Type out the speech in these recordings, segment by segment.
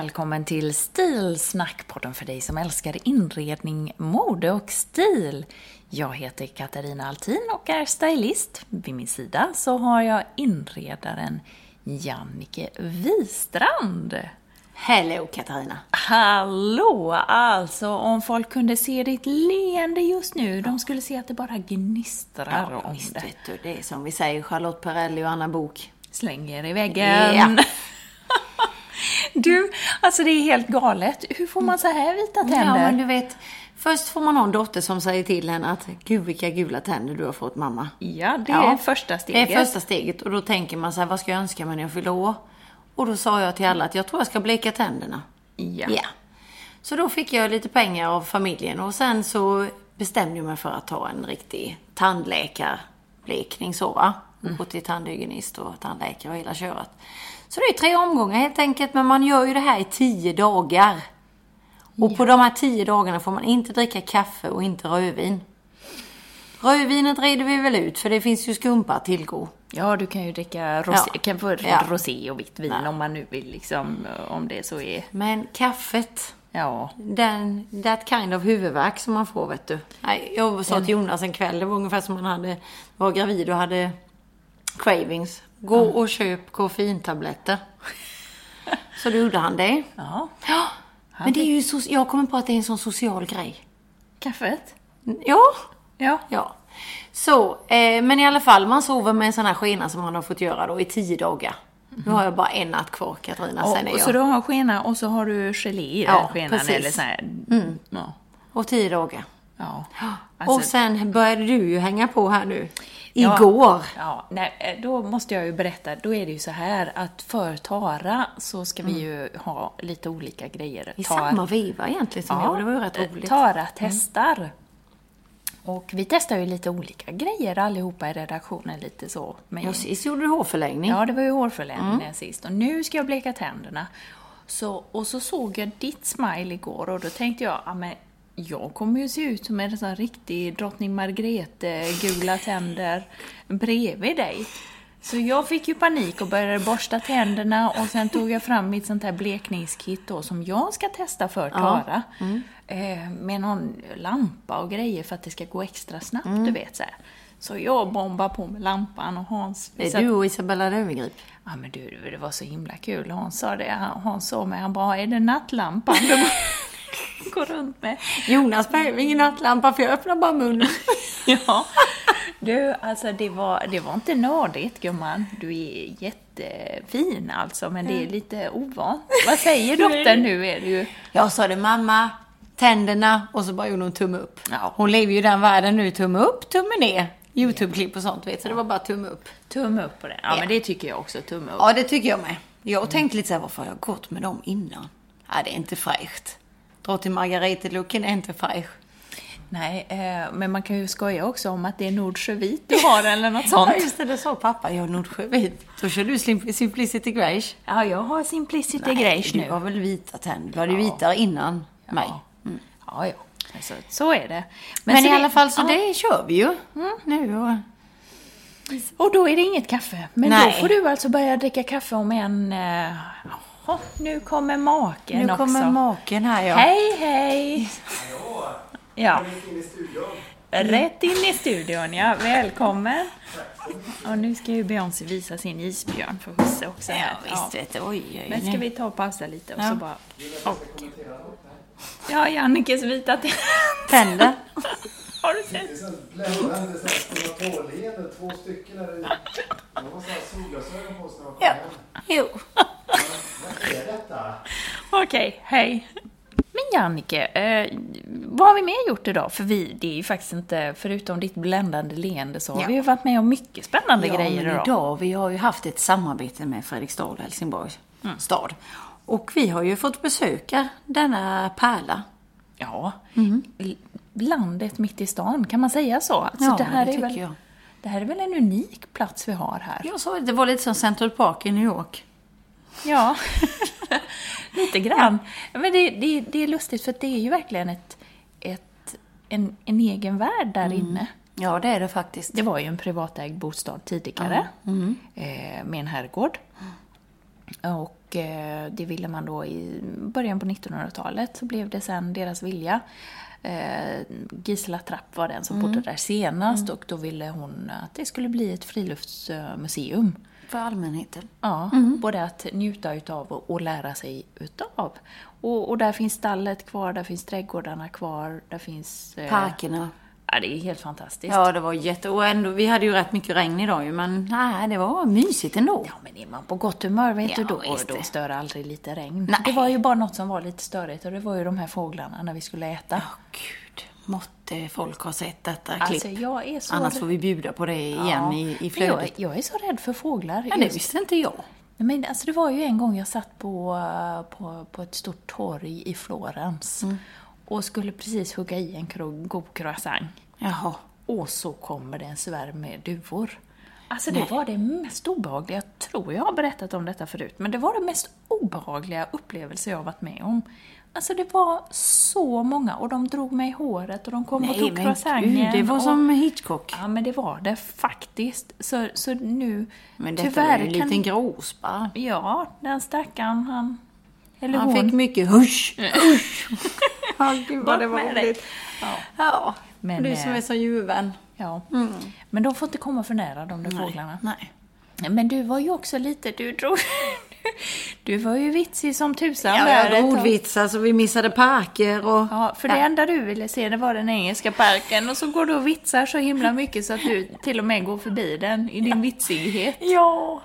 Välkommen till Stilsnackpodden för dig som älskar inredning, mode och stil. Jag heter Katarina Altin och är stylist. Vid min sida så har jag inredaren Jannike Wistrand. Hello Katarina! Hallå! Alltså, om folk kunde se ditt leende just nu, de skulle se att det bara gnistrar Ja, om visst det. vet du, det är som vi säger, Charlotte Perrelli och Anna Bok. Slänger i väggen. Ja. Du, alltså det är helt galet. Hur får man så här vita tänder? Ja, men du vet, först får man ha en dotter som säger till henne att gud vilka gula tänder du har fått mamma. Ja, det Ja. är första steget. Det är första steget och då tänker man så här, vad ska jag önska mig när jag fyller år? Och då sa jag till alla att jag tror jag ska bleka tänderna. Ja. Ja. Så då fick jag lite pengar av familjen och sen så bestämde jag mig för att ta en riktig tandläkarblekning så va. Mm. Gå till tandhygienist och tandläkare och hela köret. Så det är tre omgångar helt enkelt, men man gör ju det här i tio dagar. Och på de här tio dagarna får man inte dricka kaffe och inte rödvin. Rödvinet reder vi väl ut, för det finns ju skumpa att tillgå. Ja, du kan ju dricka rosé, Ja. kan få Ja. rosé och vitt vin Nej. om man nu vill liksom, om det så är. Men kaffet, Ja. den, that kind of huvudvärk som man får vet du. Nej, jag sa till Jonas en kväll, det var ungefär som man hade, var gravid och hade cravings. Gå och köp koffeintabletter. Så då gjorde han det. Ja. Ja, men det är ju så, jag kommer på att det är en sån social grej. Kaffet? Ja, Ja. ja. Så, eh, men i alla fall, man sover med en sån här skena som man har fått göra då i tio dagar. Nu har jag bara en natt kvar, Katarina, sen är Och, och jag... så du har skena och så har du gelé i Ja, den skenan precis. eller så här. Ja. Och tio dagar. ja. och Alltså, sen började du ju hänga på här nu. Ja. Igår. Ja, nej, eh, då måste jag ju berätta, då är det ju så här att för Tara så ska vi ju ha lite olika grejer. Mm. I Ta- samma veva egentligen som jag. Det var ju rätt eh, roligt. Mm. Tara testar. Och vi testar ju lite olika grejer allihopa i redaktionen, lite så. Men, Ja, sist gjorde du hårförlängning. ja, det var ju hårförlängningen Mm. sist. Och nu ska jag bleka tänderna. Så, och så såg jag ditt smile igår och då tänkte jag, ja men jag kommer ju se ut som en sån riktig drottning Margrethe, gula tänder, bredvid dig. Så jag fick ju panik och började borsta tänderna och sen tog jag fram mitt sånt här blekningskit då som jag ska testa för Tara. Mm. Eh, med någon lampa och grejer för att det ska gå extra snabbt, Mm. du vet så här. Så jag bombar på med lampan och Hans... Det är du och Isabella Löwengrip. Ja men du, det var så himla kul. Hans sa det, Han- Hans sa mig, han bara, är det nattlampan går runt med? Jonas behöver ingen nattlampa för jag öppnar bara munnen. Ja. Du, alltså det var, det var inte nördigt gumman. Du är jättefin alltså, men det är lite ovant. Vad säger dottern nu? Är det ju... Jag sa det, mamma, tänderna och så bara gjorde hon tumme upp. Ja. Hon lever ju i den världen nu, tumme upp, tumme ner. Youtube-klipp och sånt vet så det var bara tumme upp. Tumme upp på det. Ja, Ja. men det tycker jag också, tumme upp. Ja, det tycker jag med. Jag tänkte lite så här, varför har jag gått med dem innan? Ja, det är inte fräscht. Dra till Margarete-looken är inte fräsch. Nej, eh, men man kan ju skoja också om att det är Nordsjövit du har eller något sånt. Ja, just det, det sa pappa. Jag har Nordsjövit. Då kör du Simplicity Grace. Ja, jag har Simplicity Grace du nu. har väl vita tänder? Du hade ju vitare innan. mig. Ja, ja. Alltså, så är det. Men, så i det- alla fall så ja. det kör vi ju nu. Och, Och då är det inget kaffe. Men Nej. då får du alltså börja dricka kaffe om en... eh, Jaha, nu kommer maken nu också. kommer maken här ja. Hej, hej! Ja. Rätt in i studion, ja. Välkommen. Och nu ska ju Beyoncé visa sin isbjörn för husse också här. Ja, visst vet du. Oj, oj, Men ska nu. vi ta och pausa lite och Ja. så bara... Och, ja, Jannikes vita tänder. Har du Det är sett? så bländande stomatolleende, två stycken där ute. De har så här solglasögon på sig när de kommer Ja. hem. Jo. Vad är detta? Okej, hej. Men Jannike, eh, vad har vi mer gjort idag? För vi, det är ju faktiskt inte, förutom ditt bländande leende så har Ja. vi ju varit med om mycket spännande Ja, grejer idag. idag. Vi har ju haft ett samarbete med Fredriksdal och Helsingborgs Mm. stad. Och vi har ju fått besöka denna pärla. Ja, L- landet mitt i stan, kan man säga så? Alltså, Ja, det, här det är tycker väl, jag. det här är väl en unik plats vi har här? Jag sa att det var lite som Central Park i New York. Ja, lite grann. Men det, det, det är lustigt för det är ju verkligen ett, ett, en, en egen värld där inne. Ja, det är det faktiskt. Det var ju en privatägd bostad tidigare eh, med en herrgård. Och eh, det ville man då i början på 1900-talet så blev det sen deras vilja. Eh, Gisela Trapp var den som bodde där senast och då ville hon att det skulle bli ett friluftsmuseum. För allmänheten. Ja, både att njuta utav och, och lära sig utav. Och, och där finns stallet kvar, där finns trädgårdarna kvar, där finns... eh, Parkerna. Ja, det är helt fantastiskt. Ja, det var jätte... Och ändå, vi hade ju rätt mycket regn idag ju, men nej, det var mysigt ändå. Ja, men är man på gott humör, vet Ja, du, då, då stör aldrig lite regn. Nej. Det var ju bara något som var lite störigt och det var ju de här fåglarna när vi skulle äta. Åh, Gud. Måtte folk ha sett detta Alltså, klipp. jag är så Annars rädd- får vi bjuda på det igen Ja. i, i flödet. Jag, jag är så rädd för fåglar. Ja, det Just- visste inte jag. Men alltså det var ju en gång jag satt på, på, på ett stort torg i Florens Mm. Och skulle precis hugga i en god croissant. Jaha. Och så kommer det en svärm med duvor. Alltså det var det mest obehagliga, jag tror jag har berättat om detta förut, men det var det mest obehagliga upplevelse jag varit med om. Alltså det var så många och de drog mig i håret och de kom och Nej, tog men croissanten. gud, det var och, som Hitchcock. Ja men det var det faktiskt. Så, så nu, Men detta tyvärr var ju en kan... liten gråsparv. Ja, den stackaren han... Eller Han hon. fick mycket husch, husch. Ja, gud vad det var roligt. Ja, Men, du som eh, är så ljuven. Ja. Men de får inte komma för nära de där fåglarna. Nej. Men du var ju också lite, du drog... Du var ju vitsig som tusan Ja, jag tag. ordvitsar så vi missade parker och... Ja, för det enda du ville se det var den engelska parken och så går du och vitsar så himla mycket så att du till och med går förbi den i din vitsighet. Ja.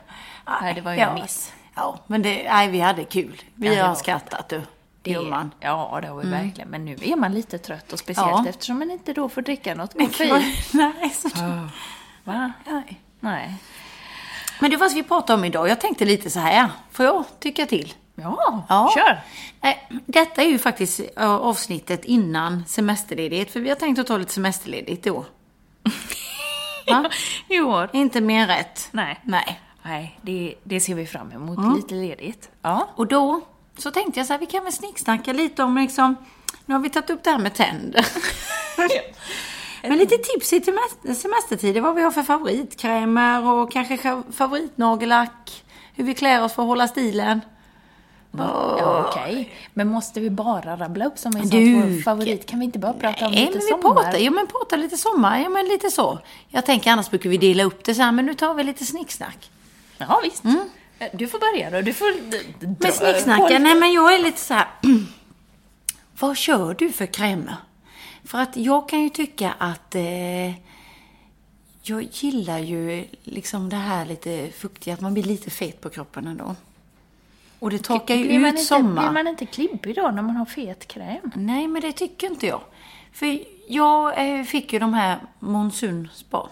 Nej, det var ju ja. en miss. Ja, men det, nej, vi hade kul. Vi Ja, har skrattat du. Det gör man. Ja, det har vi verkligen. Men nu är man lite trött och speciellt Ja. eftersom man inte då får dricka något koffein. Nej, så... Va? nej. Nej. Men det var vad vi pratade om idag. Jag tänkte lite så här. Får jag tycka till? Ja, Ja. kör! Detta är ju faktiskt avsnittet innan semesterledighet. För vi har tänkt att ta lite semesterledigt då. Va? I år. Inte mer rätt. Nej. Nej. Nej, det, det ser vi fram emot. Lite ledigt. Ja. Och då så tänkte jag så här, vi kan väl snicksnacka lite om liksom, nu har vi tagit upp det här med tänder. Men lite tips i semester- semestertider, vad vi har för favoritkrämer och kanske favoritnagellack. Hur vi klär oss för att hålla stilen. Ja, okej. Men måste vi bara rabbla upp som en vår favorit? Kan vi inte bara prata om Nej, lite men vi sommar? pratar, jo men prata lite sommar, ja men lite så. Jag tänker annars brukar vi dela upp det så här, men nu tar vi lite snicksnack. Ja, visst. Du får börja då. Du får... Men snicksnacka, nej men jag är lite så här. vad kör du för krämer? För att jag kan ju tycka att eh, jag gillar ju liksom det här lite fuktiga, att man blir lite fet på kroppen ändå. Och det torkar ju ut inte, sommar. Blir man inte klibbig då när man har fet kräm? Nej, men det tycker inte jag. För jag eh, fick ju de här Monsun Spa.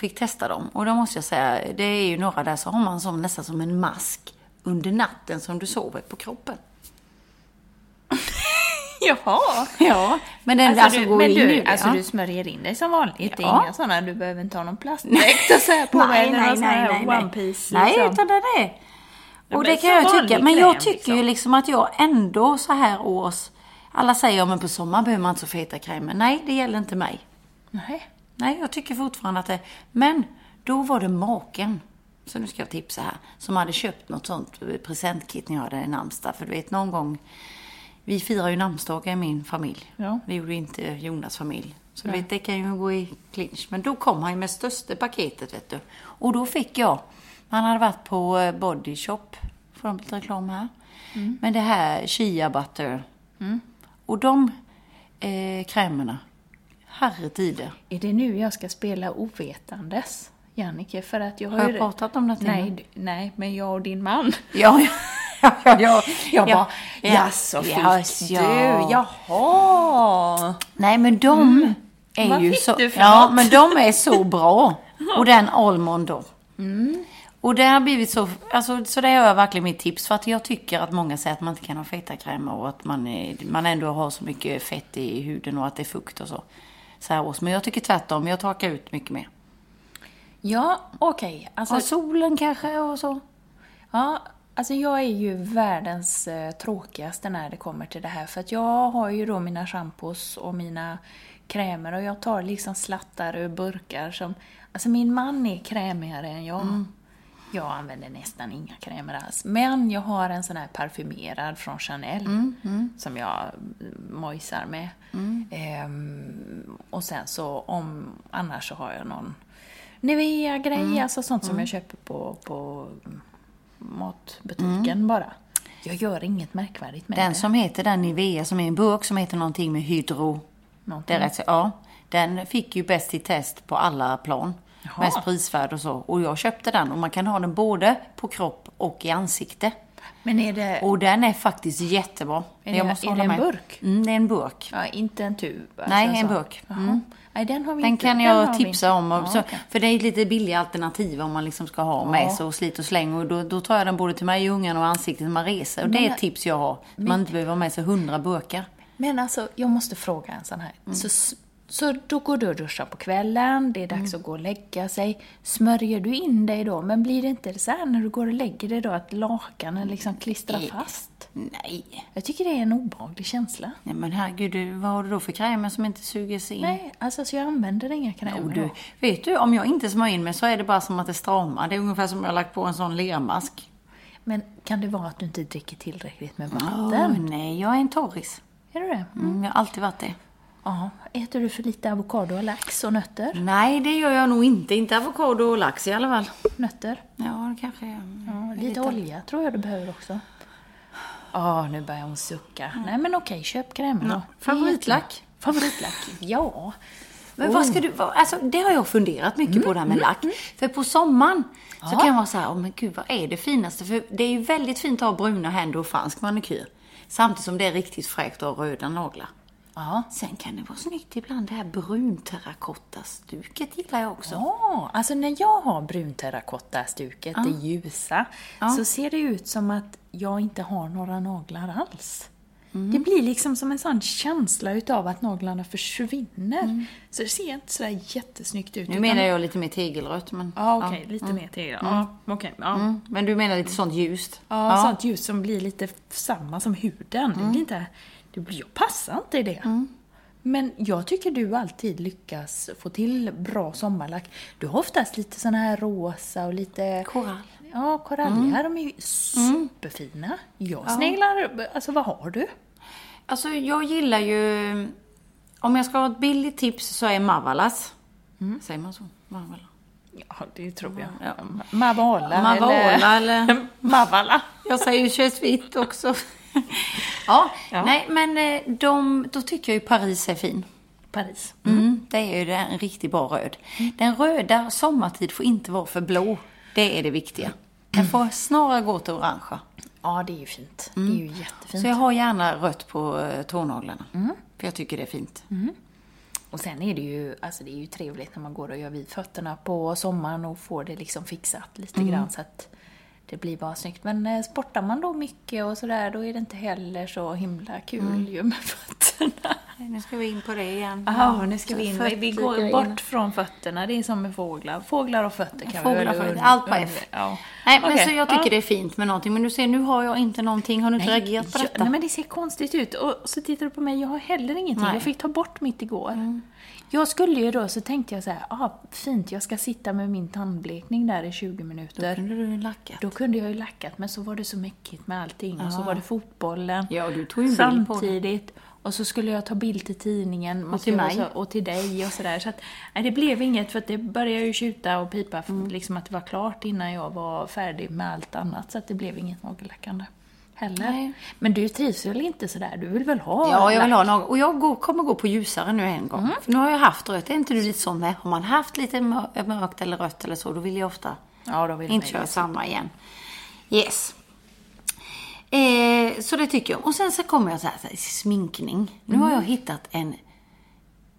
Fick testa dem. Och då måste jag säga, det är ju några där så har man som, nästan som en mask under natten som du sover på kroppen. Jaha! Ja, men den Alltså, alltså, du, går in du, det. alltså ja. du smörjer in dig som vanligt? Det är Ja. inga sådana, du behöver inte ha någon plastdräkt och så här på nej, nej, sån nej, nej, nej. one piece Nej, liksom. utan det är det. Och men det kan jag tycka. Men jag tycker liksom. ju liksom att jag ändå så här års Alla säger, ja men på sommaren behöver man inte så feta krämer. Nej, det gäller inte mig. Nej. Nej, jag tycker fortfarande att det... Men då var det maken, så nu ska jag tipsa här, som hade köpt något sånt presentkit när jag hade namnsdag. För du vet, någon gång... Vi firar ju namnsdagar i min familj. Ja. Det gjorde inte Jonas familj. Så du vet, det kan ju gå i clinch. Men då kom han ju med största paketet, vet du. Och då fick jag... Han hade varit på eh, Body Shop. Får de lite reklam här? Men det här Chia Butter. Och de eh, krämerna. Herretider. Är det nu jag ska spela ovetandes, Jannike? För att jag har, Har ju- jag pratat om detta Nej, innan? du- nej, men jag och din man. Ja, ja, ja. ja, Jag ja. bara, Ja. jaså Ja, fick ja. du? Jaha! Nej, men de är Vad ju fick så... du för ja, något? men de är så bra. Och den Almond då. Och det har blivit så... Alltså, så det är verkligen mitt tips. För att jag tycker att många säger att man inte kan ha feta krämer och att man, är, man ändå har så mycket fett i huden och att det är fukt och så. Så här års. Men jag tycker tvärtom. Jag torkar ut mycket mer. Ja, okej. Alltså, Och solen kanske och så. Ja, alltså jag är ju världens eh, tråkigaste när det kommer till det här. För att jag har ju då mina schampos och mina krämer och jag tar liksom slattar ur burkar som... Alltså min man är krämigare än jag. Jag använder nästan inga krämer alls. Men jag har en sån här parfymerad från Chanel som jag mm, mojsar med. Ehm, och sen så om... Annars så har jag någon Nivea-grej, alltså sånt som jag köper på, på matbutiken bara. Jag gör inget märkvärdigt med Den det. som heter den Nivea som är en burk som heter någonting med hydro. Någonting. Det är rätt, så- ja, den fick ju bäst i test på alla plan. Jaha. Mest prisvärd och så. Och jag köpte den och man kan ha den både på kropp och i ansikte. Men är det, Och den är faktiskt jättebra. Är Jag det- måste är det en med. burk? Mm, det är en burk. ja, inte en tub? alltså Nej, en så. burk. Mm. Nej, den har vi Den inte. kan jag vi tipsa om. Ja, så, okej. För det är ett lite billigare alternativ om man liksom ska ha med sig och slit och släng. Och då, då tar jag den både till mig, ungarna och ansiktet när man reser. Och det är ett tips jag har. Man inte behöver ha med sig hundra burkar. Men alltså, jag måste fråga en sån här. Mm. Så, så då går du och duschar på kvällen, det är dags Mm. att gå och lägga sig. Smörjer du in dig då? Men blir det inte så här när du går och lägger dig då att lakanen liksom klistrar Nej. fast? Nej. Jag tycker det är en obehaglig känsla. Nej men herregud, vad har du då för krämer som inte suger sig in? Nej, alltså så jag använder inga krämer. Och du, vet du, om jag inte smörjer in mig så är det bara som att det stramar. Det är ungefär som om jag har lagt på en sån lermask. Men kan det vara att du inte dricker tillräckligt med vatten? nej, jag är en torris. Är du det? Mm, jag har alltid varit det. Ja. Äter du för lite avokado och lax och nötter? Nej, det gör jag nog inte. Inte avokado och lax i alla fall. Nötter? Ja, det kanske. Ja, lite olja tror jag du behöver också. Ja, nu börjar hon sucka. Nej men okej, köp krämer då. Favoritlack? Favoritlack? Ja. Men vad ska du, vad, alltså det har jag funderat mycket på det här med lack. För på sommaren så kan jag vara så här, oh, men gud vad är det finaste? För det är ju väldigt fint att ha bruna händer och fransk manikyr. Samtidigt som det är riktigt fräckt att ha röda naglar. Ja. Sen kan det vara snyggt ibland, det här brunterrakottastuket gillar jag också. Ja, alltså när jag har brunterrakotta-stuket, det ljusa, så ser det ut som att jag inte har några naglar alls. Det blir liksom som en sån känsla utav att naglarna försvinner. Så det ser inte sådär jättesnyggt ut. Nu menar jag lite mer tegelrött, men... Ja, okej, lite mer till. Ja, okej. ja. Mm, men du menar lite sånt ljust? Ja, sånt ljus som blir lite samma som huden. Det blir inte, det blir, jag passar inte i det. Men jag tycker du alltid lyckas få till bra sommarlack. Du har oftast lite såna här rosa och lite... Korall. Ja, koralliga. De är ju superfina. Jag sneglar... Alltså, vad har du? Alltså jag gillar ju... Om jag ska ha ett billigt tips så är Mavalas. Säger man så? Mavala? Ja, det tror jag. Ja. Mavala, Mavala eller... Mavala. Jag säger ju Chesvitt också. ja, nej men eh, de, då tycker jag ju Paris är fin. Paris. Mm. Det är ju det- en riktigt bra röd. Den röda sommartid får inte vara för blå. Det är det viktiga. Den får snarare gå till orangea. Ja, det är ju fint. Det är ju jättefint. Så jag har gärna rött på eh, tånaglarna. För jag tycker det är fint. Och sen är det ju, alltså det är ju trevligt när man går och gör vid fötterna på sommaren och får det liksom fixat lite grann så att det blir bara snyggt. Men eh, sportar man då mycket och sådär, då är det inte heller så himla kul ju med fötterna. nu ska vi in på det igen. Jaha, nu ska vi in. Fötter- Vi går bort från fötterna. Det är som med fåglar. Fåglar och fötter kan Fåglar vi väl fötter, allt på F. Ja. Nej, men Okej, så jag tycker ja. det är fint med någonting. Men du ser, nu har jag inte någonting. Har du inte reagerat på Ja, detta? Nej, men det ser konstigt ut. Och så tittar du på mig, jag har heller ingenting. Nej. Mm. Jag fick ta bort mitt igår. Jag skulle ju då, så tänkte jag så här, ah, fint, jag ska sitta med min tandblekning där i 20 minuter. kunde du lackat. Då kunde jag ju lackat, men så var det så mäckigt med allting. Och så var det fotbollen. Ja, du tog ju en. Samtidigt. Och så skulle jag ta bild till tidningen. måste till mig. Så, och till dig och sådär. Så att, nej, det blev inget, för att det började ju tjuta och pipa, Mm. liksom att det var klart innan jag var färdig med allt annat. Så att det blev inget nagellackande heller. Nej. Men du trivs väl inte sådär? Du vill väl ha Ja, jag vill ha något. Och jag går, kommer gå på ljusare nu en gång. Mm. För nu har jag haft rött. Är inte du lite sån med? Har man haft lite mör- mörkt eller rött eller så, då vill jag ofta Ja, då vill inte köra samma igen. Yes. Eh, så det tycker jag. Och sen så kommer jag så här, så här sminkning. Nu Mm. har jag hittat en...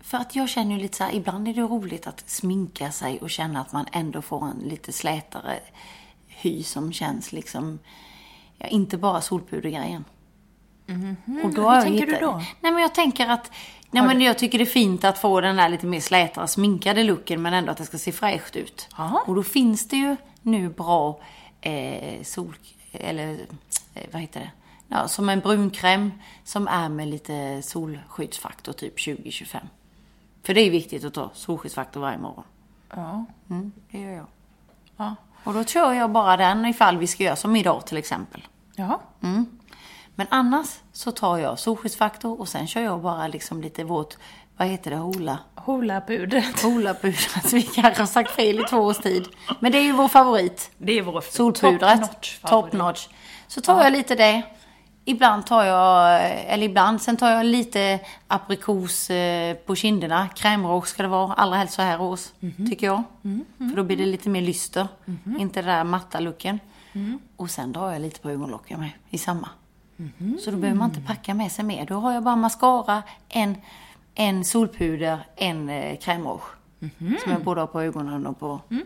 För att jag känner ju lite så här, ibland är det roligt att sminka sig och känna att man ändå får en lite slätare hy som känns liksom... Ja, inte bara solpudergrejen. Och då har jag Mhm. tänker du hittat- då? Nej, men jag tänker att... Nej, men jag tycker det är fint att få den där lite mer slätare sminkade looken men ändå att det ska se fräscht ut. Ja. Och då finns det ju nu bra eh, sol... Eller eh, vad heter det? Ja, som en brunkräm som är med lite solskyddsfaktor, typ 20-25. För det är viktigt att ta solskyddsfaktor varje morgon. Ja. Mm, det gör jag. Ja. Och då kör jag bara den ifall vi ska göra som idag till exempel. Jaha. Men annars så tar jag solskyddsfaktor och sen kör jag bara liksom lite våt, vad heter det, hola? Hula-pudret. Holapudret. Vi kanske har sagt fel i två års tid. Men det är ju vår favorit. Det är vår Solpudret. Top favorit. notch. Så tar jag lite det. Ibland tar jag, eller ibland, sen tar jag lite aprikos eh, på kinderna. Krämrås ska det vara, allra helst så här års, Mhm. tycker jag. För då blir det lite mer lyster. Inte den där matta looken. Mm. Och sen drar jag lite på ögonlocken med, i samma. Mhm. Så då behöver man inte packa med sig mer. Då har jag bara mascara, en, en solpuder, en eh, krämrouge. Mhm. Som jag både har på ögonen och på... Mm.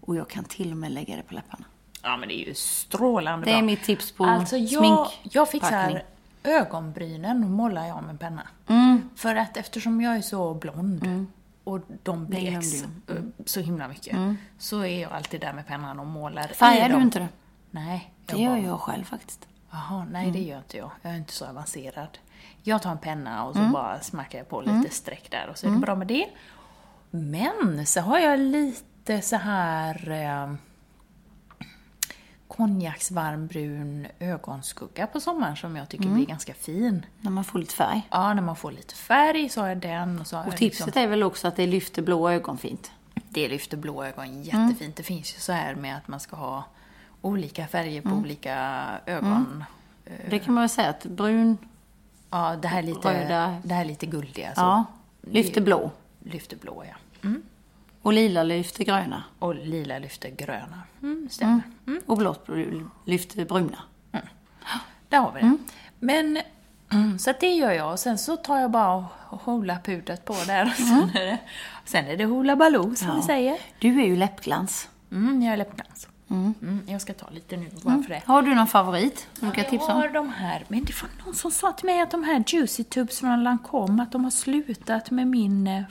Och jag kan till och med lägga det på läpparna. Ja, men det är ju strålande Det är bra. mitt tips på Alltså jag, sminkpackning. jag fick så här, ögonbrynen målar jag med penna. Mm. För att eftersom jag är så blond och de bleks eh, så himla mycket, så är jag alltid där med pennan och målar Färgar du inte det? Nej. Det gör bara- jag själv faktiskt. Jaha, nej det gör inte jag. Jag är inte så avancerad. Jag tar en penna och så Mm. bara smackar jag på lite streck där och så är det bra med det. Men så har jag lite så här eh, konjaksvarmbrun ögonskugga på sommaren som jag tycker Mm. blir ganska fin. När man får lite färg. Ja, när man får lite färg så har jag den och så Och tipset liksom, är väl också att det lyfter blå ögon fint. det lyfter blå ögon Mm. jättefint. Det finns ju så här med att man ska ha olika färger Mm. på olika ögon. Det kan man väl säga att brun, Ja, det här är lite, Röda. det här är lite guldiga. Så. ja, lyfter blå. Lyfter blå, ja. Och lila lyfter gröna. Och lila lyfter gröna. Mm, stämmer. Och blått lyfter bruna. Där har vi det. Mm. Men, mm, så det gör jag. Och sen så tar jag bara och hola pudret på där. Mm. Sen, är det, sen är det hula baloo, som vi säger. Du är ju läppglans. Mm, jag är läppglans. Mm, jag ska ta lite nu bara för det. Har du någon favorit som du kan Jag tipsa har om? de här, men det var någon som sa till mig att de här Juicy Tubes från Lancome, att de har slutat med min eh,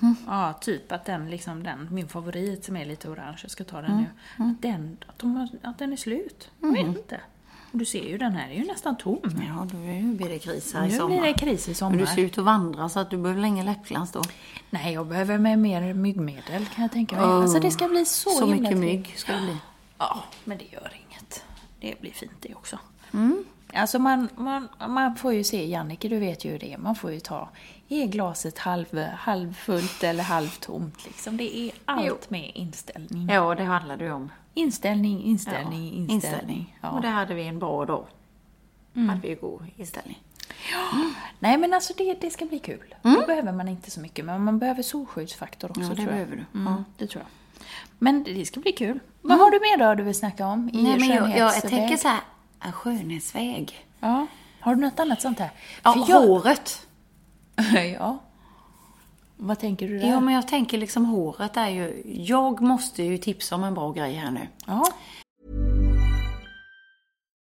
framboise. Mhm. Ja, typ att den, liksom den, min favorit som är lite orange, jag ska ta den Mm. nu, att den, att, de har, att den är slut. Jag vet inte. Och du ser ju, den här är ju nästan tom. Ja, då nu blir det kris här i Nu sommar. blir det kris i sommar. Men du ser ut att vandra så att du behöver ingen läppglans då. Nej, jag behöver med mer myggmedel kan jag tänka mig. Alltså det ska bli så, Så mycket mygg ska det bli. Ja, men det gör inget. Det blir fint det också. Mm. Alltså man, man, man får ju se, Jannike du vet ju det, man får ju ta, är glaset halv, halvfullt eller halvtomt liksom. Det är allt med inställning. Ja, det handlar det ju om. Inställning, inställning, Ja, inställning. Ja. Och det hade vi en bra dag. Hade vi god inställning. Nej men alltså det, det ska bli kul. Då behöver man inte så mycket, men man behöver solskyddsfaktor också Mm. Ja, det tror jag. behöver du. Mm, det tror jag. Men det ska bli kul. Vad har du mer då du vill snacka om i Nej, men jag, jag, jag tänker så här, en skönhetsväg. Ja. Har du något annat sånt här? Ja, För jag- håret. ja. Vad tänker du där? Ja, men jag tänker liksom håret är ju... Jag måste ju tipsa om en bra grej här nu. Ja.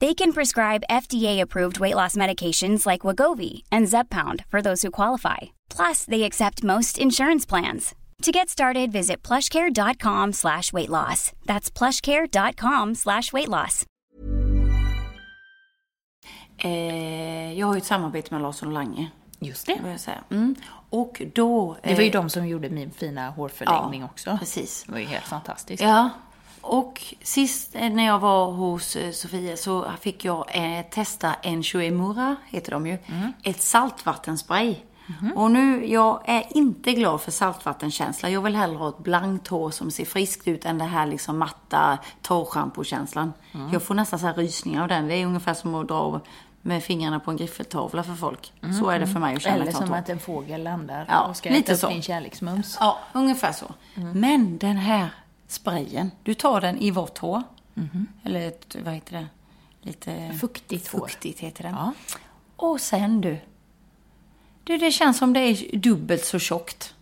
They can prescribe FDA-approved weight loss medications like Wagovi and Zepbound for those who qualify. Plus, they accept most insurance plans. To get started, visit plushcare.com slash weight loss. That's plushcare.com slash weight loss. Eh, jag har ju ett samarbete med Larsson Lange. Just det. Vill jag säga. Mm. Och då... Det var ju eh, de som gjorde min fina hårförlängning Ja, också. precis. Det var ju helt fantastiskt. Ja. Och sist eh, när jag var hos eh, Sofia så fick jag eh, testa en Shuemura, heter de ju. Ett saltvattenspray. Och nu, jag är inte glad för saltvattenkänsla. Jag vill hellre ha ett blankt hår som ser friskt ut än det här liksom matta torrschampokänslan. Jag får nästan så här rysningar av den. Det är ungefär som att dra med fingrarna på en griffeltavla för folk. Så är det för mig att känna Eller som att en fågel landar Ja, och ska lite äta upp så. din kärleksmums. Ja, ungefär så. Men den här sprayen, du tar den i vått hår. Eller ett, vad heter det? Lite Fuktigt hår. Fuktigt heter det. Ja. Och sen du. Du, det känns som det är dubbelt så tjockt.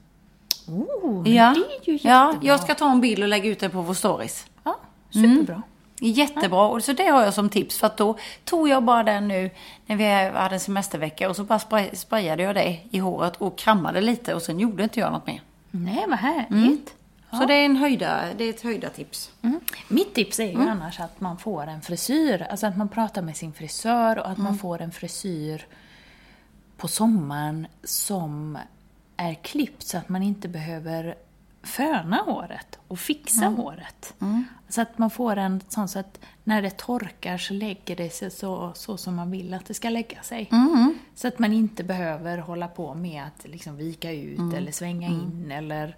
Oh, ja. det är ju Ja, jättebra. jag ska ta en bild och lägga ut den på vår stories. Ja, superbra. Jättebra. Och så det har jag som tips. För att då tog jag bara den nu när vi hade en semestervecka och så bara spray, sprayade jag det i håret och krammade lite och sen gjorde inte jag något mer. Nej, vad härligt. Så det är, en höjda, det är ett höjda tips. Mm. Mitt tips är ju Mm. annars att man får en frisyr. Alltså att man pratar med sin frisör och att Mm. man får en frisyr på sommaren som är klippt så att man inte behöver föna håret och fixa Mm. håret. Så att man får en sån så att när det torkar så lägger det sig så, så som man vill att det ska lägga sig. Mm. Så att man inte behöver hålla på med att liksom vika ut Mm. eller svänga in eller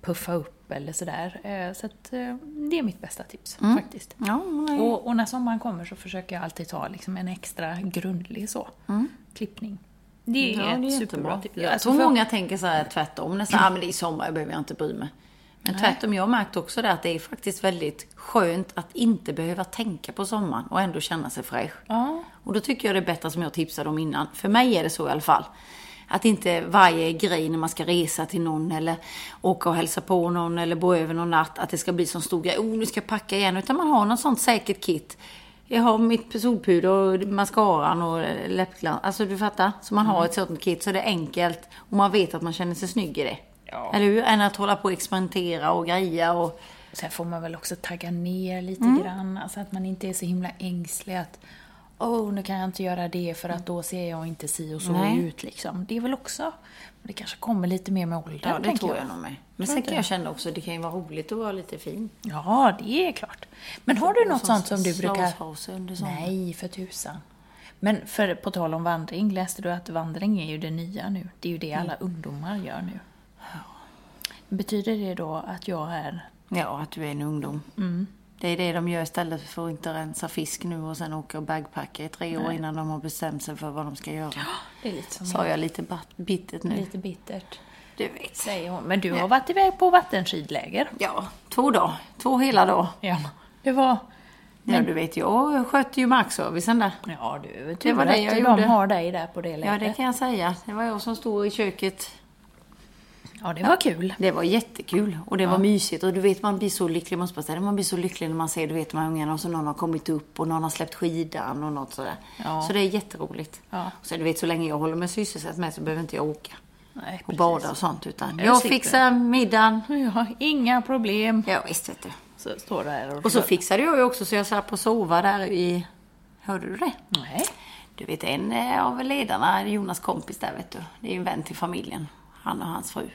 puffa upp eller sådär. Eh, Så att eh, det är mitt bästa tips faktiskt. Ja, nej. Och, och när sommaren kommer så försöker jag alltid ta liksom en extra grundlig så, klippning. Det är Ja, det är ett superbra tips. Jag Alltså tror för- många tänker så här tvärtom. Nästan, ah, men det är sommar, jag behöver jag inte bry mig. Men tvärtom, jag har märkt också det att det är faktiskt väldigt skönt att inte behöva tänka på sommaren och ändå känna sig fräsch. Ja. Och då tycker jag det är bättre som jag tipsade om innan. För mig är det så i alla fall. Att inte varje grej när man ska resa till någon eller åka och hälsa på någon eller bo över någon natt, att det ska bli så stor grej. Oh, nu ska jag packa igen. Utan man har något sånt säkert kit. Jag har mitt solpuder och mascaran och läppglans. Alltså du fattar? Så man har ett sånt kit så det är enkelt och man vet att man känner sig snygg i det. Ja. Eller hur? Än att hålla på och experimentera och greja och... Sen får man väl också tagga ner lite Mm. grann, alltså att man inte är så himla ängslig att Åh, nu kan jag inte göra det för att då ser jag inte si och så Nej. ut liksom. Det är väl också, det kanske kommer lite mer med åldern, Ja, det tror jag nog med. Men Tror sen kan jag känna också, det kan ju vara roligt att vara lite fin. Ja, det är klart. Men har du något sånt som du brukar... Nej, för tusan. Men för, på tal om vandring, läste du att vandring är ju det nya nu? Det är ju det alla ungdomar gör nu. Betyder det då att jag är... Ja, att du är en ungdom. Det är det de gör istället för att inte rensa fisk nu och sen åka och bagpacka i tre år innan de har bestämt sig för vad de ska göra. Det är lite som Sa jag lite bittert nu? lite bittert. Du vet. Säger hon. Men du har varit iväg på vattenskidläger. Ja, två dagar. Två hela dagar. Ja. Det var... Ja, du vet, jag skötte ju markservicen där. Ja du, Det tur var var det jag att gjorde. de har dig där på det lägret. Ja, det kan jag säga. Det var jag som stod i köket. Ja, det var kul. Det var jättekul och det var mysigt. Och du vet, man blir så lycklig, måste säga det, man blir så lycklig när man ser, du vet, de här ungarna och så någon har kommit upp och någon har släppt skidan och något sådär. Ja. Så det är jätteroligt. Ja. Och så du vet, så länge jag håller mig sysselsatt med så behöver inte jag åka Nej, och bada och sånt. Utan Jag jag, fixar middagen. Ja, inga problem. Ja, visst vet du. Så står det här och... Och så fixade jag ju också så jag slapp på sova där i... Hörde du det? Nej. Du vet en eh, av ledarna, Jonas kompis där vet du. Det är ju en vän till familjen. Han och hans fru.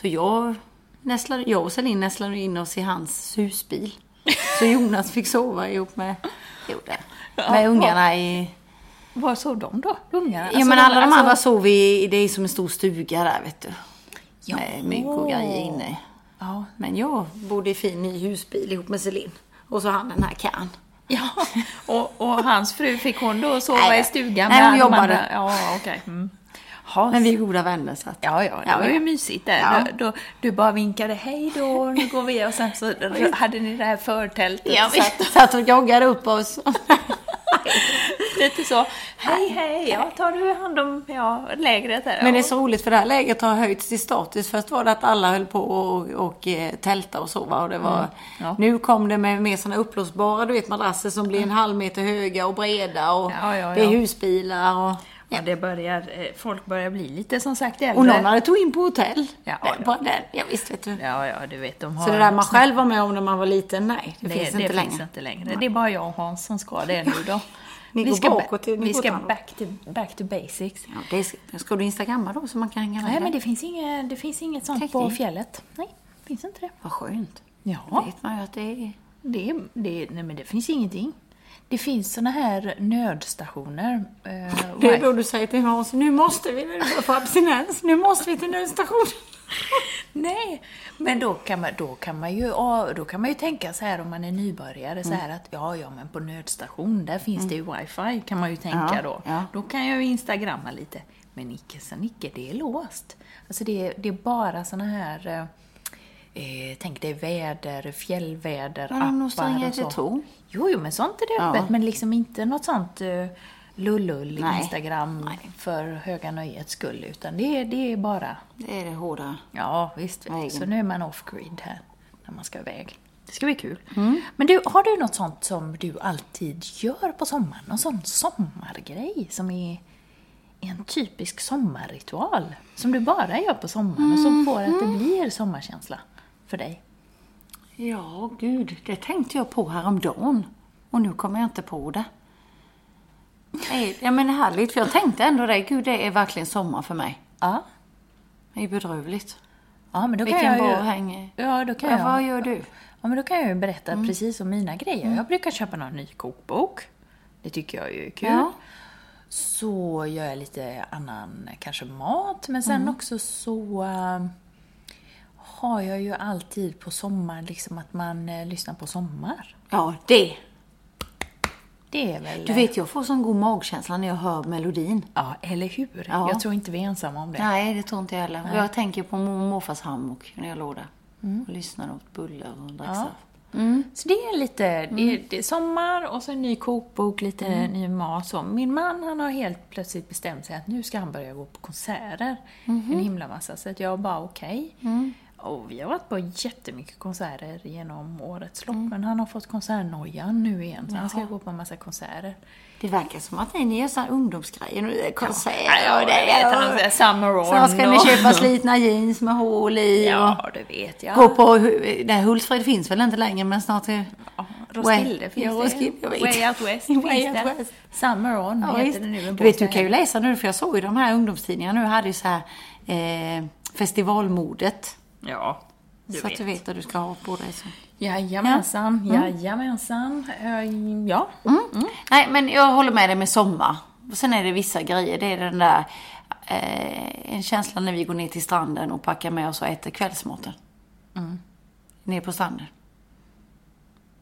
Så jag, nästlade, jag och Celine nästlade in oss i hans husbil. Så Jonas fick sova ihop med, jo, det, med ungarna i... Var sov de då? Ungarna? Ja men alla de alltså- andra sov i, det är som en stor stuga där vet du. Med mygg och grejer inne. Ja. Men jag bodde i fin ny husbil ihop med Celine. Och så han den här kan. Ja, och, och hans fru fick hon då sova Nej, i stugan nej, hon de jobbade. andra? Ja, okej. Mm. Ha, Men vi är goda vänner så att... Ja, ja, det var ju mysigt där. Ja. Då, då, du bara vinkade hej då, nu går vi och sen så hade ni det här förtältet. Ja, vi satt satt och joggade upp oss. lite så, hej hej, ja, tar du hand om ja, lägret här? Men det är Ja. så roligt för det här läget har höjts till status. Först var det att alla höll på och, och eh, tälta och sova och det var... Mm. Ja. Nu kom det med mer såna uppblåsbara, du vet madrasser som blir en halv meter höga och breda och Ja, ja, det är ja. husbilar och... Ja, det börjar, eh, folk börjar bli lite som sagt äldre. Och någon hade tog in på hotell. Ja, Nej. Bara den. Ja, visst vet du. Ja, ja, du vet, de har... Så det där man själv var med om när man var liten, nej, det, det, finns det inte längre. finns inte längre. Det är bara jag och Hans som ska det nu då. Ni vi ska, bakåt till- vi ska back to, back to basics. Ja, det är, ska du instagramma då så man kan hänga med? Nej, men där? det finns, inget, det finns inget sånt Tänk på fjället. Nej, finns inte det. Vad skönt. Ja, Då vet man ju att det är... det, det, nej, men det finns ingenting. Det finns såna här nödstationer. eh, Det är då du säger till Hans, nu måste vi få abstinens, nu måste vi till nödstationen. Nej, men då kan man, då kan man ju, då kan man ju tänka så här om man är nybörjare så Mm. här att ja, ja, men på nödstation där finns det ju wifi kan man ju tänka Ja, då. ja. Då kan jag ju instagramma lite. Men icke sa Nicke, det är låst. Alltså det, är- det är bara såna här, eh, eh, tänk dig väder, fjällväder, Men de appar och så. 112. Jo, jo, men sånt är det Ja. öppet, men liksom inte något sånt uh, lullull Nej. Instagram för höga nöjets skull, utan det, är- det är bara Det är det hårda. Ja, visst. Så nu är man off-grid här när man ska iväg. Det ska bli kul. Men du, har du något sånt som du alltid gör på sommaren? Någon sån sommargrej som är en typisk sommarritual? Som du bara gör på sommaren och som får att det blir sommarkänsla för dig? Ja, gud, det tänkte jag på häromdagen. Och nu kommer jag inte på det. Nej, Ja, men härligt, för jag tänkte ändå det. Gud, det är verkligen sommar för mig. Ja. Det är bedrövligt. Ja, men då kan Vilken jag ju... häng. Ja, då kan Ja, jag... vad gör du? Ja, men då kan jag ju berätta precis om mina grejer. Jag brukar köpa någon ny kokbok. Det tycker jag ju är kul. Ja. Så gör jag lite annan, kanske mat. Men sen också så äh, har jag ju alltid på sommaren liksom att man äh, lyssnar på sommar. Ja, det. Det är väl... Du vet, jag får sån god magkänsla när jag hör melodin. Ja, eller hur? Ja. Jag tror inte vi är ensamma om det. Nej, det tror inte jag heller. Jag tänker på mormor och morfars hammock när jag låg där. Och lyssnade åt bullar och drack Ja. saft. Så det är lite, det, är, det är sommar och så en ny kokbok, lite ny mat. Så. Min man han har helt plötsligt bestämt sig att nu ska han börja gå på konserter. En himla massa. Så att jag bara okej. Och vi har varit på jättemycket konserter genom årets lopp. Men han har fått konsertnojan nu igen. Så han ska gå på en massa konserter. Det verkar som att ni gör sådana ungdomsgrejer nu. Konserter Ja, och det. vet, han säger Summer On. Så ska ni och- köpa slitna jeans med hål i och Ja, det vet jag. gå på... Nej, Hultsfred finns väl inte längre, men snart är... Ja, Roskilde finns ja, det. Roskilde, jag vet. Way Out West Way finns Out det. West. Summer On Ja, heter visst. det nu. Du vet, du kan ju läsa nu, för jag såg ju de här ungdomstidningarna nu hade ju så här eh, festivalmodet. Ja, du så vet. att du vet vad du ska ha på dig. Så. Jajamensan, jajamensan. Eh, Ja. Nej, men jag håller med dig med sommar. Och sen är det vissa grejer. Det är den där eh, en känsla när vi går ner till stranden och packar med oss och äter kvällsmaten. Ner på stranden.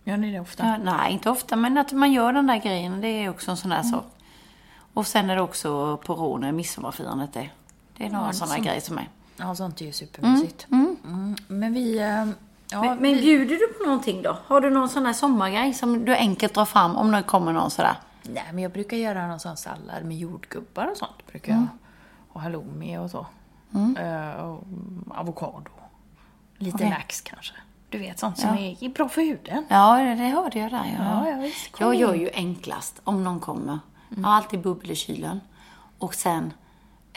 Gör ni det ofta? Ja, nej, inte ofta, men att man gör den där grejen, det är också en sån där Mm. sak. Och sen är det också på rånen, midsommarfirandet det. Det är några Ja, sådana som- grejer som är. Ja, sånt är ju supermysigt. Mm. Men vi... eh, Ja, Men, men vi, bjuder du på någonting då? Har du någon sån här sommargrej som du enkelt drar fram om det kommer någon sådär? nej, men jag brukar göra någon sån sallad med jordgubbar och sånt. Brukar jag. Och halloumi och så. Eh, och avokado. Lite Okej. lax kanske. Du vet, sånt som är bra för huden. Ja, det, det hörde jag där. Ja, ja, jag gör ju enklast om någon kommer. Jag har alltid bubbel i kylen. Och sen,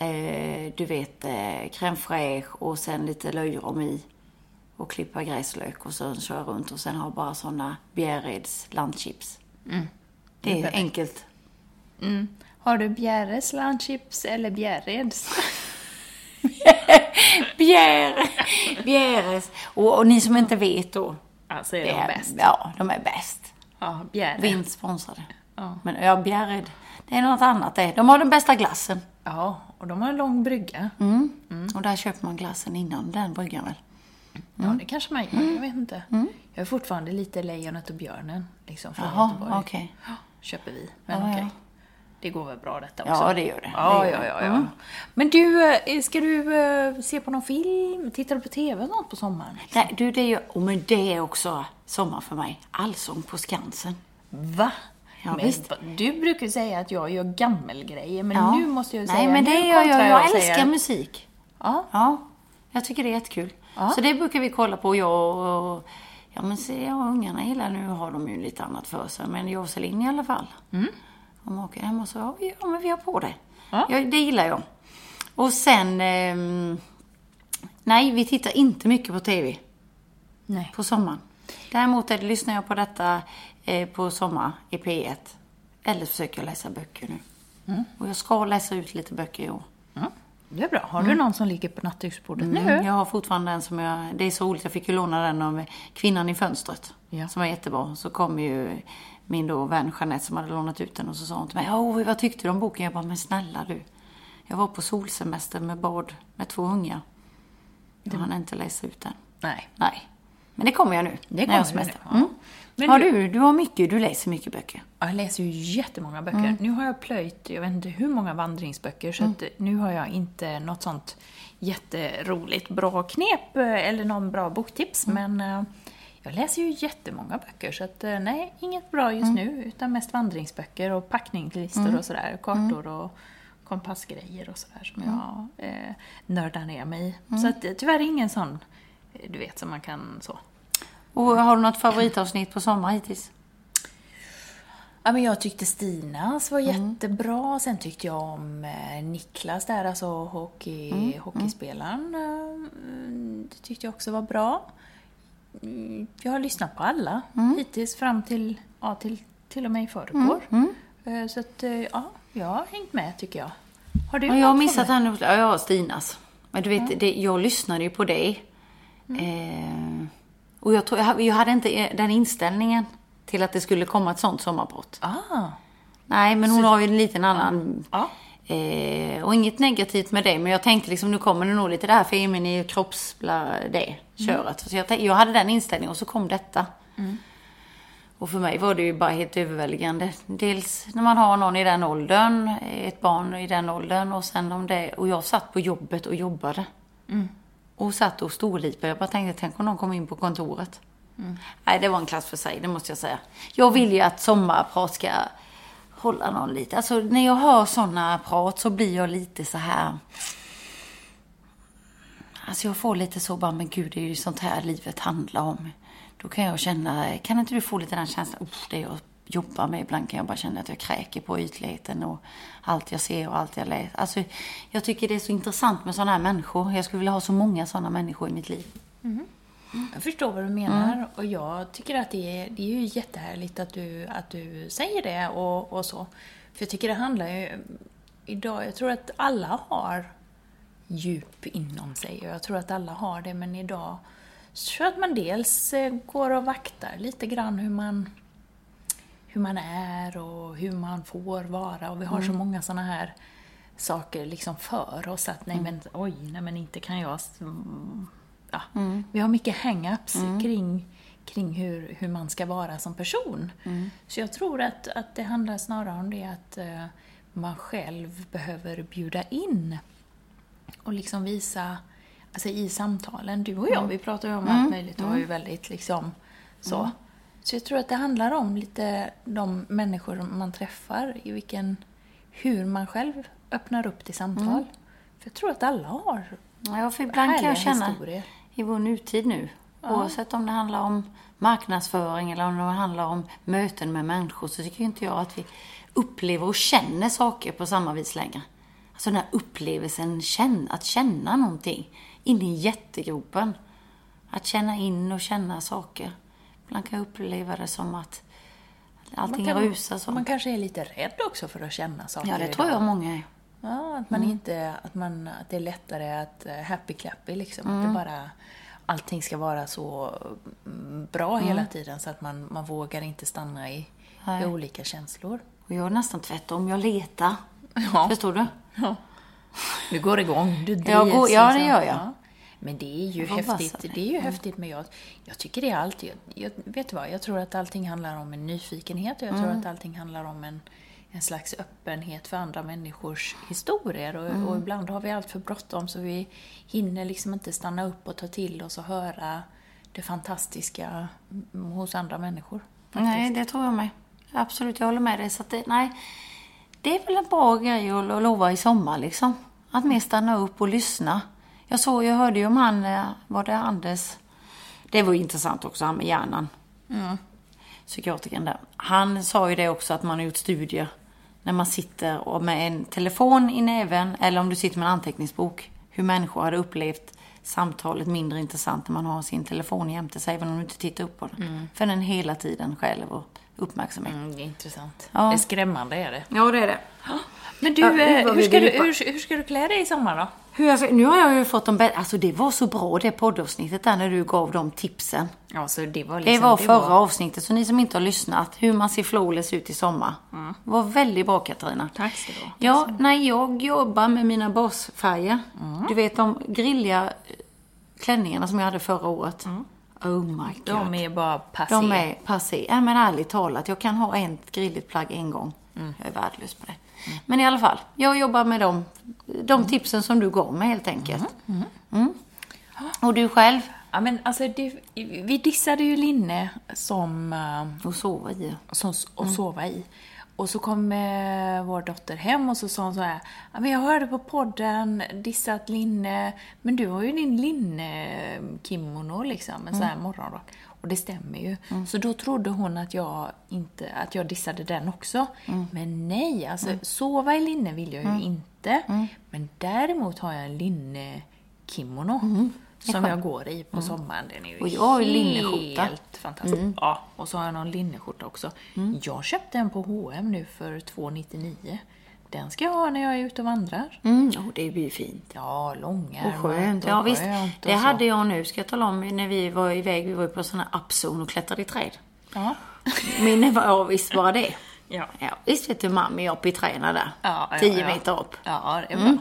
eh, du vet, eh, crème fraîche och sen lite löjrom i. Och klippa gräslök och sen köra runt och sen ha bara såna Bjärreds landchips. Det är enkelt. Har du Bjärres landchips eller Bjärreds? Bjär. Och, och ni som inte vet då. Alltså är de bäst. Ja, de är bäst. Ja, Bjärre. Vint sponsrade. Ja. Men ja, Bjärred, det är något annat det. De har den bästa glassen. Ja, och de har en lång brygga. Mm. Och där köper man glassen innan den bryggan väl? Ja, det kanske man gör. Jag vet inte. Jag är fortfarande lite Lejonet och björnen. Liksom från Jaha, Göteborg. Ja, Köper vi. Men Ja, okej. ja. Det går väl bra detta också? Ja, det gör det. Ja, Det ja, gör ja. ja. Mm. Men du, eh, ska du eh, se på någon film? Tittar du på TV något på sommaren? Nej, du, det är ju, oh, men det är också sommar för mig. Allsång på Skansen. Va? Ja, men, visst. Du brukar säga att jag gör gammelgrejer, men Ja. nu måste jag ju Nej, säga... men det gör jag. Jag och älskar musik. Ja. Ja, jag tycker det är jättekul. Så det brukar vi kolla på, jag och... Ja, men se, ja, ungarna gillar nu har de ju lite annat för sig, men jag och Celine i alla fall. Mm. De åker hem och så, ja, vi- ja, men vi har på det. Ja. Ja, det gillar jag. Och sen... ehm, nej, vi tittar inte mycket på TV Nej. på sommaren. Däremot lyssnar jag på detta eh, på sommar i P1. Eller försöker jag läsa böcker nu. Och jag ska läsa ut lite böcker i år. Ja, det är bra. Har du någon som ligger på nattduksbordet nu? Mm, jag har fortfarande den som jag... Det är så roligt, jag fick ju låna den av Kvinnan i fönstret. Ja. Som är jättebra. Så kom ju min då vän Jeanette som hade lånat ut den och så sa hon till mig, Åh, vad tyckte du om boken? Jag bara, men snälla du. Jag var på solsemester med bad med två ungar. Jag hann inte läsa ut den. Nej. Nej. Men det kommer jag nu. Det när kommer jag har du semester. nu. Mm. Men har du- du, har mycket, du läser mycket böcker. Ja, Jag läser ju jättemånga böcker. Mm. Nu har jag plöjt, jag vet inte hur många vandringsböcker, så att nu har jag inte något sånt jätteroligt bra knep eh, eller någon bra boktips, Mm. men eh, jag läser ju jättemånga böcker, så att eh, nej, inget bra Mm. just nu, utan mest vandringsböcker och packningslistor och sådär, kartor och kompassgrejer och sådär som Mm. jag eh, nördar ner mig i. Så att eh, tyvärr ingen sån, eh, du vet, som man kan så. Och har du något favoritavsnitt på sommar hittills? Ja, men jag tyckte Stinas var Mm. jättebra. Sen tyckte jag om eh, Niklas där, alltså hockey, Mm, hockeyspelaren. Eh, det tyckte jag också var bra. Mm, Jag har lyssnat på alla Mm. hittills fram till, ja, till, till och med i förrgår. Mm, Eh, Så att, ja, jag har hängt med tycker jag. Har du Och jag har missat henne. Ja, jag har Stinas. Men du vet, det, jag lyssnade ju på dig. Eh, och jag, tror, jag, hade- jag hade inte eh, den inställningen till att det skulle komma ett sånt sommarbrott. Ah, Nej, men hon har ju en liten annan... ja. Eh, och inget negativt med det, men jag tänkte liksom nu kommer det nog lite det här feminin kroppsbla det köret. Så jag, jag hade den inställningen och så kom detta. Och för mig var det ju bara helt överväldigande. Dels när man har någon i den åldern, ett barn i den åldern och sen om det... Och jag satt på jobbet och jobbade. Och satt och storlipade. Jag bara tänkte, tänk om någon kom in på kontoret. Nej, det var en klass för sig, det måste jag säga. Jag vill ju att sommarprat ska hålla någon lite. Alltså när jag hör sådana prat så blir jag lite så här... Alltså jag får lite så bara, men gud, det är ju sånt här livet handlar om. Då kan jag känna, kan inte du få lite den känslan, Uff, det jag jobbar med, ibland kan jag bara känna att jag kräker på ytligheten och allt jag ser och allt jag läser. Alltså jag tycker det är så intressant med sådana här människor. Jag skulle vilja ha så många sådana människor i mitt liv. Jag förstår vad du menar Mm. och jag tycker att det är, det är ju jättehärligt att du, att du säger det och, och så. För jag tycker det handlar ju idag, jag tror att alla har djup inom sig och jag tror att alla har det men idag så tror jag att man dels eh, går och vaktar lite grann hur man hur man är och hur man får vara. Och vi har så många sådana här saker liksom för oss att nej men oj, nej men inte kan jag mm, ja. Vi har mycket hang-ups kring, kring hur, hur man ska vara som person. Så jag tror att, att det handlar snarare om det att eh, man själv behöver bjuda in och liksom visa, alltså i samtalen, du och jag, vi pratar ju om allt möjligt och har ju väldigt liksom så. Så jag tror att det handlar om lite de människor man träffar, i vilken, hur man själv öppnar upp till samtal. För jag tror att alla har Ja, för ibland kan jag känna historier. i vår nutid nu, oavsett om det handlar om marknadsföring eller om det handlar om möten med människor, så tycker inte jag att vi upplever och känner saker på samma vis längre. Alltså den här upplevelsen, att känna någonting in i jättegropen. Att känna in och känna saker. Ibland kan jag uppleva det som att allting Man kan- rusar så. Man kanske är lite rädd också för att känna saker Ja, det tror jag många är. Ja, att man inte, att, man, att det är lättare att uh, happy-clappy liksom. Att det bara, allting ska vara så mm, bra hela tiden så att man, man vågar inte stanna i, i olika känslor. Och jag är nästan tvärtom. Jag letar. Ja. Förstår du? Du går igång, du drivs. Jag går- ja, det liksom. gör jag. Men det är ju Jag häftigt. Det är ju häftigt med jag, jag tycker det är alltid, jag, vet du vad, jag tror att allting handlar om en nyfikenhet och jag Mm. tror att allting handlar om en, en slags öppenhet för andra människors historier. Och, Mm. och ibland har vi allt för bråttom så vi hinner liksom inte stanna upp och ta till oss och höra det fantastiska mm, hos andra människor. Nej, det tror jag med. Absolut, jag håller med dig. Så det, nej, det är väl en bra grej att lova i sommar liksom. Att mer stanna upp och lyssna. Jag såg, jag hörde ju om han, eh, var det Anders? Det var ju intressant också, han med hjärnan. Psykiatrikern där. Han sa ju det också att man har gjort studier när man sitter och med en telefon i näven eller om du sitter med en anteckningsbok. Hur människor hade upplevt samtalet mindre intressant när man har sin telefon jämte sig, även om du inte tittar upp på den. För den hela tiden själv och uppmärksamhet. Mm, det är intressant. Ja. Det är skrämmande är det. Ja, det är det. Men du, Ja, eh, hur, vi ska du hur, hur ska du klä dig i sommar då? Hur jag, nu har jag ju fått de bästa, alltså det var så bra det poddavsnittet där när du gav de tipsen. Ja, så det var Det liksom, var förra avsnittet, så ni som inte har lyssnat, hur man ser flawless ut i sommar. Det var väldigt bra Katarina. Tack ska du ha. Ja, när jag jobbar med mina basfärger, du vet de grilliga eh, klänningarna som jag hade förra året. Oh my god. De är bara passé. De är passé. Ja, men ärligt talat, jag kan ha ett grilligt plagg en gång. Mm. Jag är värdelös på det. Men i alla fall, jag jobbar med dem, de tipsen som du gav mig helt enkelt. Mm. Och du själv? Ja, men alltså, det, vi dissade ju linne som, eh, Och sova i. som att sova i. Och så kom eh, vår dotter hem och så sa hon så här, men jag hörde på podden, dissat linne, men du har ju din linne-kimono liksom, en sån här morgonrock. Och det stämmer ju. Så då trodde hon att jag, inte, att jag dissade den också. Men nej, alltså sova i linne vill jag ju inte. Men däremot har jag en linne-kimono. Som jag går i på sommaren. Den är ju Och jag har linneskjorta. helt fantastisk. Ja, och så har jag någon linneskjorta också. Jag köpte en på H&M nu för 2,99. Den ska jag ha när jag är ute och vandrar. Mm, oh, det blir fint. Ja, långärmat Och skönt. och Ja, visst. skönt Det hade jag nu, ska jag tala om, när vi var iväg. Vi var ju på sån här upzone och klättrade i träd. Ja. Var, ja visst var det. Ja. Ja, visst vet du, mamma är uppe i träden där. Ja, Tio ja. meter upp. Ja, det är bra. Mm.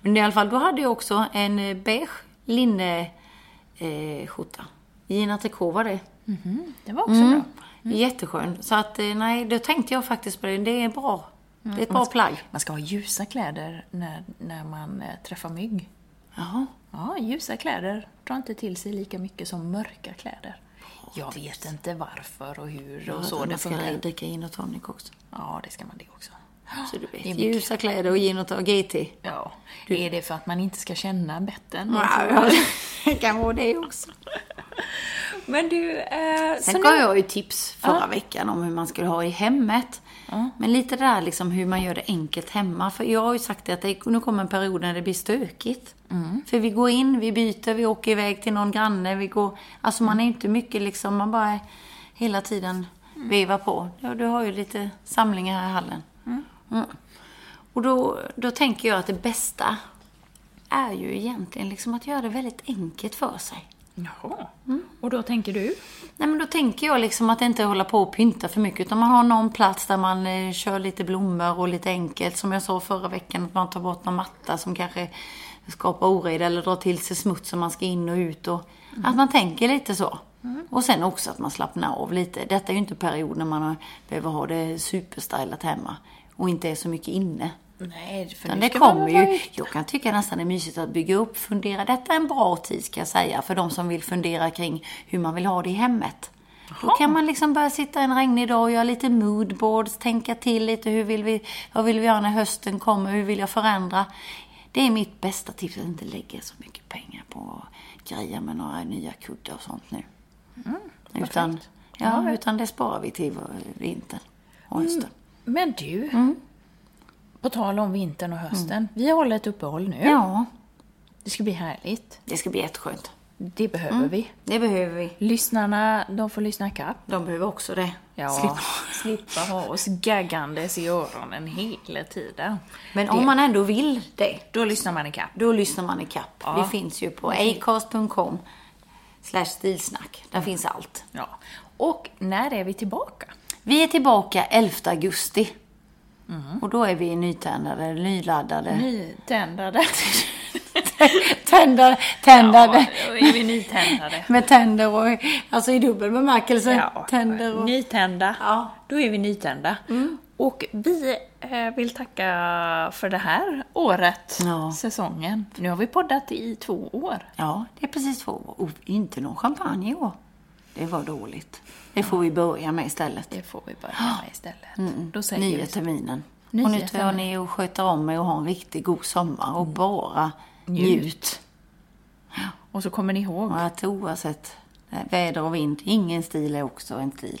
Men i alla fall, då hade jag också en eh, beige linne eh. Gina Tricot var det. Det var också Mm. bra. Jätteskön. Så att, eh, nej, då tänkte jag faktiskt på det. Det är bra. Det är ett bra plagg. Man ska ha ljusa kläder när, när man eh, träffar mygg. Jaha. Ja, ljusa kläder drar inte till sig lika mycket som mörka kläder. Jag vet inte varför och hur och så man det ska dricka gin och tonic också. Ja, det ska man det också. Så du vet, ljusa kläder och gin och GT. Ja, är det för att man inte ska känna betten? Ja, det kan vara det också. Men du, eh, Sen nu- gav jag ju tips förra veckan om hur man skulle ha i hemmet. Men lite det där liksom hur man gör det enkelt hemma. För jag har ju sagt det att det, nu kommer en period när det blir stökigt. För vi går in, vi byter, vi åker iväg till någon granne. Vi går, alltså man är inte mycket liksom, man bara hela tiden vevar på. Ja, du har ju lite samlingar här i hallen. Mm. Och då, då tänker jag att det bästa är ju egentligen liksom att göra det väldigt enkelt för sig. Jaha. Och då tänker du? Nej men då tänker jag liksom att inte hålla på och pynta för mycket utan man har någon plats där man eh, kör lite blommor och lite enkelt. Som jag sa förra veckan att man tar bort någon matta som kanske skapar oreda eller drar till sig smuts som man ska in och ut och att man tänker lite så. Och sen också att man slappnar av lite. Detta är ju inte period när man har- behöver ha det superstylat hemma och inte är så mycket inne. Nej, för det kommer ju, jag kan tycka nästan det är mysigt att bygga upp, fundera. Detta är en bra tid ska jag säga för de som vill fundera kring hur man vill ha det i hemmet. Då kan man liksom börja sitta en regnig dag och göra lite moodboards, tänka till lite. Hur vill vi, vad vill vi göra när hösten kommer? Hur vill jag förändra? Det är mitt bästa tips att inte lägga så mycket pengar på grejer med några nya kuddar och sånt nu. utan, ja, utan det sparar vi till vintern och hösten. Men du, Mm. På tal om vintern och hösten. Vi håller ett uppehåll nu. Ja, Det ska bli härligt. det ska bli jätteskönt. Det behöver Mm. vi. Det behöver vi. Lyssnarna, de får lyssna ikapp. De behöver också det. Ja, Slippa. slippa ha oss gaggandes i öronen hela tiden. Men Det- om man ändå vill det, Då lyssnar man ikapp. då lyssnar man i kapp. Ja. Vi finns ju på acast.com slash stilsnack. Där finns allt. Ja. Och när är vi tillbaka? Vi är tillbaka 11 augusti. Och då är vi nytändade, nyladdade. Nytändade. Tändare, tändade. Ja, då är vi nytändade. Med tänder och, alltså i dubbel bemärkelse. Ja, Tänder och... Nytända. Ja. Mm. Då är vi nytända. Och vi eh, vill tacka för det här året, Ja. säsongen. Nu har vi poddat i två år. Ja, det är precis två år. Och inte någon champagne i år. Det var dåligt. Det får vi börja med istället. Det får vi börja med istället. Då säger Nya terminen. Nya och nu tar terminen. ni och sköter om er och har en riktigt god sommar och bara Njut. njut. Och så kommer ni ihåg. Och att oavsett väder och vind, ingen stil är också en stil.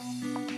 Música